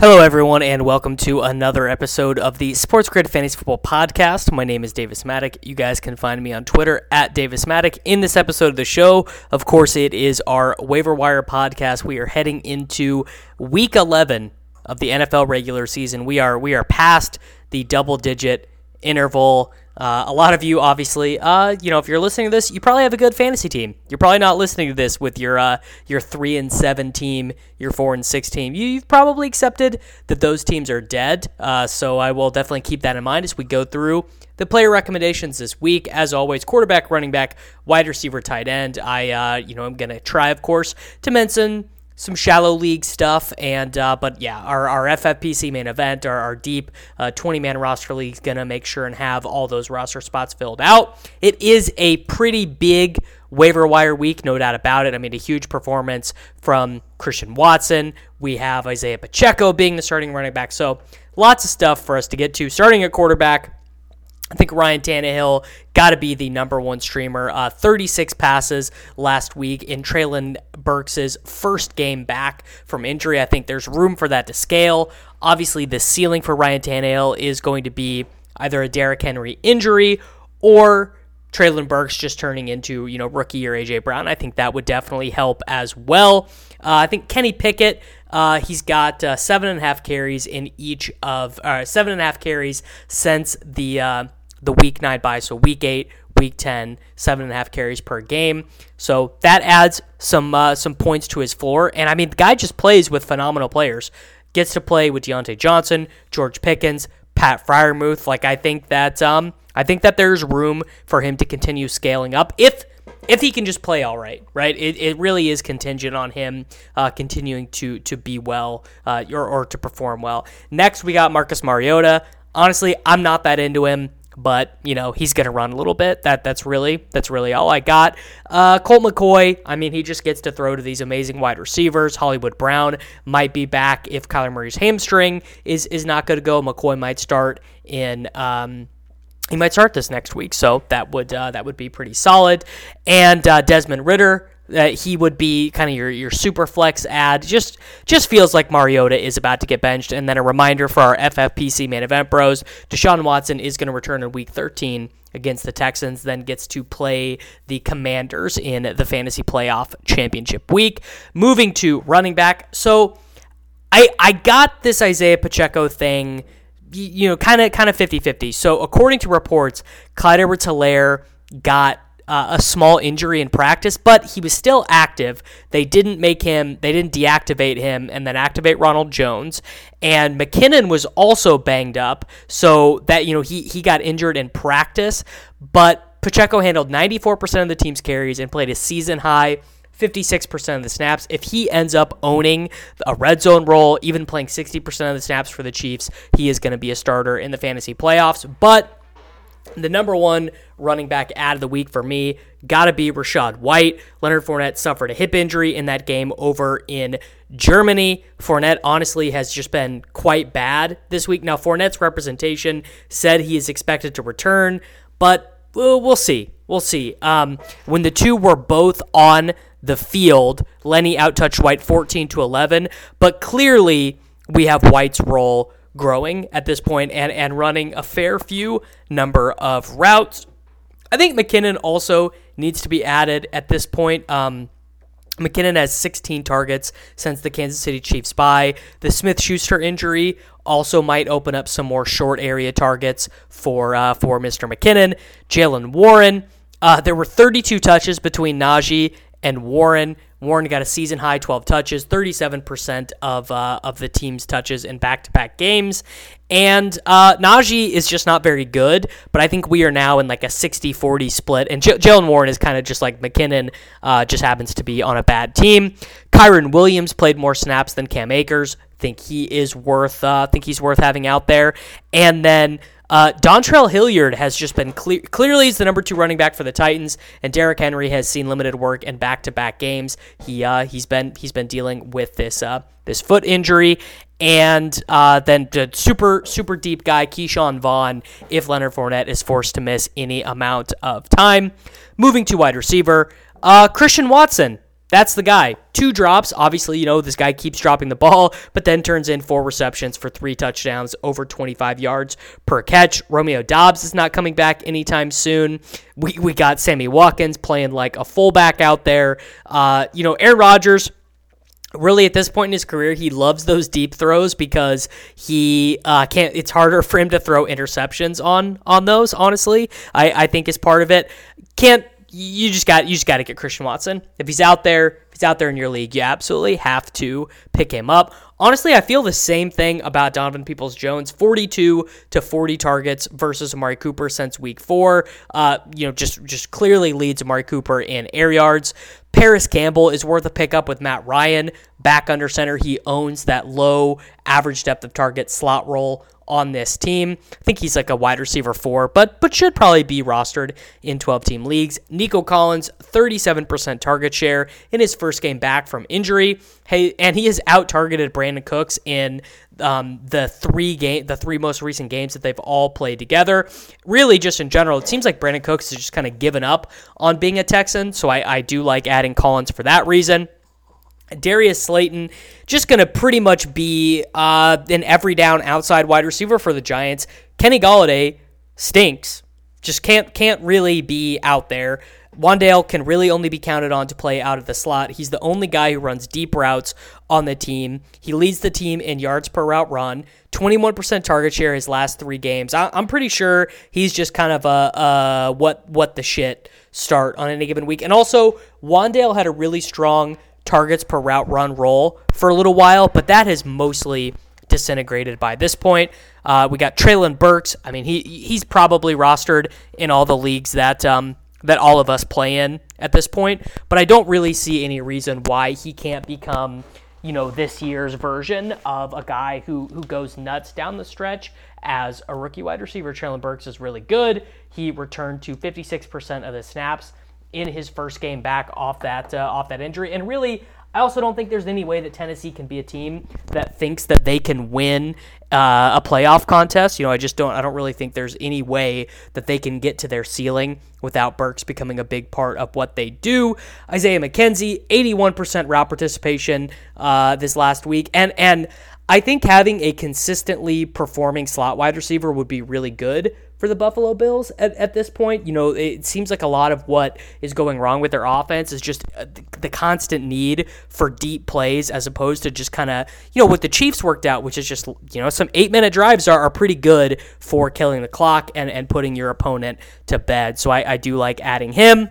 Hello, everyone, and welcome to another episode of the SportsGrid Fantasy Football Podcast. My name is Davis Mattek. You guys can find me on Twitter at Davis Mattek. In this episode of the show, of course, it is our waiver wire podcast. We are heading into Week 11 of the NFL regular season. We are we are past the double digit interval. Uh, a lot of you, obviously, uh, you know, if you're listening to this, you probably have a good fantasy team. You're probably not listening to this with your uh, your three and seven team, your four and six team. You, have probably accepted that those teams are dead. Uh, so I will definitely keep that in mind as we go through the player recommendations this week. As always, quarterback, running back, wide receiver, tight end. I, uh, you know, I'm gonna try, of course, to mention some shallow league stuff and uh, but yeah our, our ffpc main event our, our deep 20 uh, man roster league is going to make sure and have all those roster spots filled out. It is a pretty big waiver wire week no doubt about it. I mean a huge performance from christian watson. We have isaiah pacheco being the starting running back. So lots of stuff for us to get to. Starting at quarterback I think Ryan Tannehill got to be the number one streamer. Uh, 36 passes last week in Treylon Burks' first game back from injury. I think there's room for that to scale. Obviously, the ceiling for Ryan Tannehill is going to be either a Derrick Henry injury or Treylon Burks just turning into, you know, rookie or AJ Brown. I think that would definitely help as well. Uh, I think Kenny Pickett, uh, he's got uh, seven and a half carries in each of uh, seven and a half carries since the uh, the week nine bye. So week eight, week 10, seven and a half carries per game. So that adds some uh, some points to his floor. And I mean, the guy just plays with phenomenal players. Gets to play with Diontae Johnson, George Pickens, Pat Freiermuth. Like I think that um, I think that there's room for him to continue scaling up if if he can just play all right, right? It, it really is contingent on him uh, continuing to to be well uh, or, or to perform well. Next, we got Marcus Mariota. Honestly, I'm not that into him but you know he's going to run a little bit. That that's really that's really all I got. Uh, Colt McCoy, I mean, he just gets to throw to these amazing wide receivers. Hollywood Brown might be back if Kyler Murray's hamstring is is not going to go. McCoy might start in. Um, he might start this next week, so that would uh, that would be pretty solid. And uh, Desmond Ridder, that he would be kind of your, your super flex add. Just just feels like Mariota is about to get benched. And then a reminder for our FFPC main event bros: Deshaun Watson is going to return in Week 13 against the Texans, then gets to play the Commanders in the fantasy playoff championship week. Moving to running back, so I I got this Isaiah Pacheco thing, you know, kind of kind of 50-50. So according to reports, Clyde Edwards-Helaire got uh, a small injury in practice, but he was still active. They didn't make him, they didn't deactivate him and then activate Ronald Jones. And McKinnon was also banged up, so that, you know, he, he got injured in practice, but Pacheco handled 94% of the team's carries and played a season high 56% of the snaps. If he ends up owning a red zone role, even playing 60% of the snaps for the Chiefs, he is going to be a starter in the fantasy playoffs. But the number one running back add of the week for me got to be Rachaad White. Leonard Fournette suffered a hip injury in that game over in Germany. Fournette honestly has just been quite bad this week. Now, Fournette's representation said he is expected to return, but we'll, we'll see. We'll see. Um, when the two were both on the field, Lenny outtouched White 14 to 11, but clearly we have White's role growing at this point and, and running a fair few number of routes. I think McKinnon also needs to be added at this point. Um, McKinnon has 16 targets since the Kansas City Chiefs bye. The Smith Schuster injury also might open up some more short area targets for uh, for Mr. McKinnon. Jaylen Warren. Uh, there were 32 touches between Najee and Warren. Warren got a season high 12 touches, 37% of uh, of the team's touches in back to back games. And uh, Najee is just not very good, but I think we are now in like a 60 40 split. And J- Jaylen Warren is kind of just like McKinnon, uh, just happens to be on a bad team. Kyren Williams played more snaps than Cam Akers. Think he is worth, uh, think he's worth having out there. And then uh, Dontrell Hilliard has just been clear, clearly is the number two running back for the Titans, and Derrick Henry has seen limited work in back-to-back games. He uh, he's been he's been dealing with this uh, this foot injury, and uh, then the super super deep guy Ke'Shawn Vaughn. If Leonard Fournette is forced to miss any amount of time, moving to wide receiver, uh, Christian Watson that's the guy. Two drops. Obviously, you know, this guy keeps dropping the ball, but then turns in four receptions for three touchdowns, over 25 yards per catch. Romeo Doubs is not coming back anytime soon. We, we got Sammy Watkins playing like a fullback out there. Uh, you know, Aaron Rodgers really at this point in his career he loves those deep throws because he uh, can't it's harder for him to throw interceptions on on those honestly i i think is part of it can't you just got you just got to get Christian Watson. If he's out there, if he's out there in your league, you absolutely have to pick him up. Honestly, I feel the same thing about Donovan Peoples Jones. 42 to 40 targets versus Amari Cooper since week four. Uh, you know, just just clearly leads Amari Cooper in air yards. Parris Campbell is worth a pickup with Matt Ryan back under center. He owns that low average depth of target slot role on this team. I think he's like a wide receiver four, but but should probably be rostered in 12 team leagues. Nico Collins, 37% target share in his first game back from injury. Hey, and he has out targeted Brandin Cooks in um, the three game, the three most recent games that they've all played together. Really, just in general, it seems like Brandin Cooks has just kind of given up on being a Texan. So I, I do like adding Collins for that reason. Darius Slayton just going to pretty much be uh, an every down outside wide receiver for the Giants. Kenny Golladay stinks. Just can't can't really be out there. Wan'Dale can really only be counted on to play out of the slot. He's the only guy who runs deep routes on the team. He leads the team in yards per route run, 21% target share his last three games. I, am pretty sure he's just kind of a, a what what the shit start on any given week. And also, Wan'Dale had a really strong targets per route run role for a little while, but that has mostly disintegrated by this point. Uh, we got Treylon Burks. I mean, he he's probably rostered in all the leagues that um, that all of us play in at this point, but I don't really see any reason why he can't become you know this year's version of a guy who who goes nuts down the stretch as a rookie wide receiver. Treylon Burks is really good. He returned to 56% of the snaps in his first game back off that uh, off that injury. And really, I also don't think there's any way that Tennessee can be a team that thinks that they can win uh, a playoff contest. You know, I just don't. I don't really think there's any way that they can get to their ceiling without Burks becoming a big part of what they do. Isaiah McKenzie, 81% route participation uh, this last week, and and I think having a consistently performing slot wide receiver would be really good for the Buffalo Bills at, at this point. You know, it seems like a lot of what is going wrong with their offense is just uh, the constant need for deep plays as opposed to just kind of, you know, what the Chiefs worked out, which is just, you know, some eight minute drives are, are pretty good for killing the clock and, and putting your opponent to bed. So I, I do like adding him.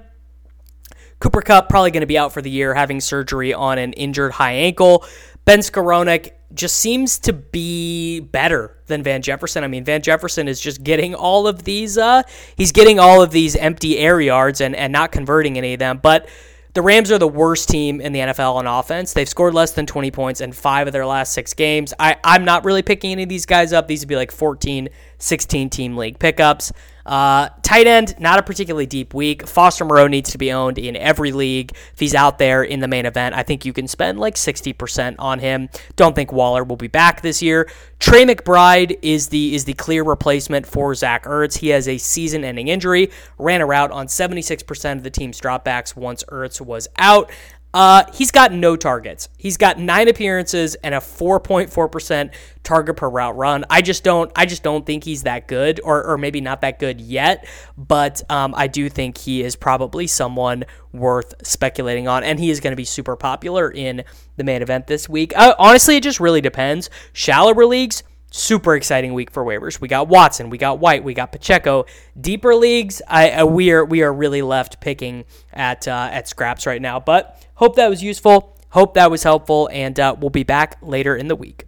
Cooper Kupp probably going to be out for the year, having surgery on an injured high ankle. Ben Skowronek just seems to be better than Van Jefferson. I mean, Van Jefferson is just getting all of these uh he's getting all of these empty air yards and and not converting any of them, but the Rams are the worst team in the NFL on offense. They've scored less than 20 points in five of their last six games. I, I'm not really picking any of these guys up. These would be like 14, 16 team league pickups. Uh, tight end, not a particularly deep week. Foster Moreau needs to be owned in every league. If he's out there in the main event, I think you can spend like 60% on him. Don't think Waller will be back this year. Trey McBride is the is the clear replacement for Zach Ertz. He has a season-ending injury, ran a route on 76% of the team's dropbacks once Ertz was out. Uh, he's got no targets. He's got nine appearances and a 4.4% target per route run. I just don't. I just don't think he's that good, or or maybe not that good yet. But um, I do think he is probably someone worth speculating on, and he is going to be super popular in the main event this week. Uh, honestly, it just really depends. Shallower leagues super exciting week for waivers. We got Watson, we got White, we got Pacheco. Deeper leagues, I, uh, we are we are really left picking at uh, at scraps right now. But hope that was useful. Hope that was helpful, and uh, we'll be back later in the week.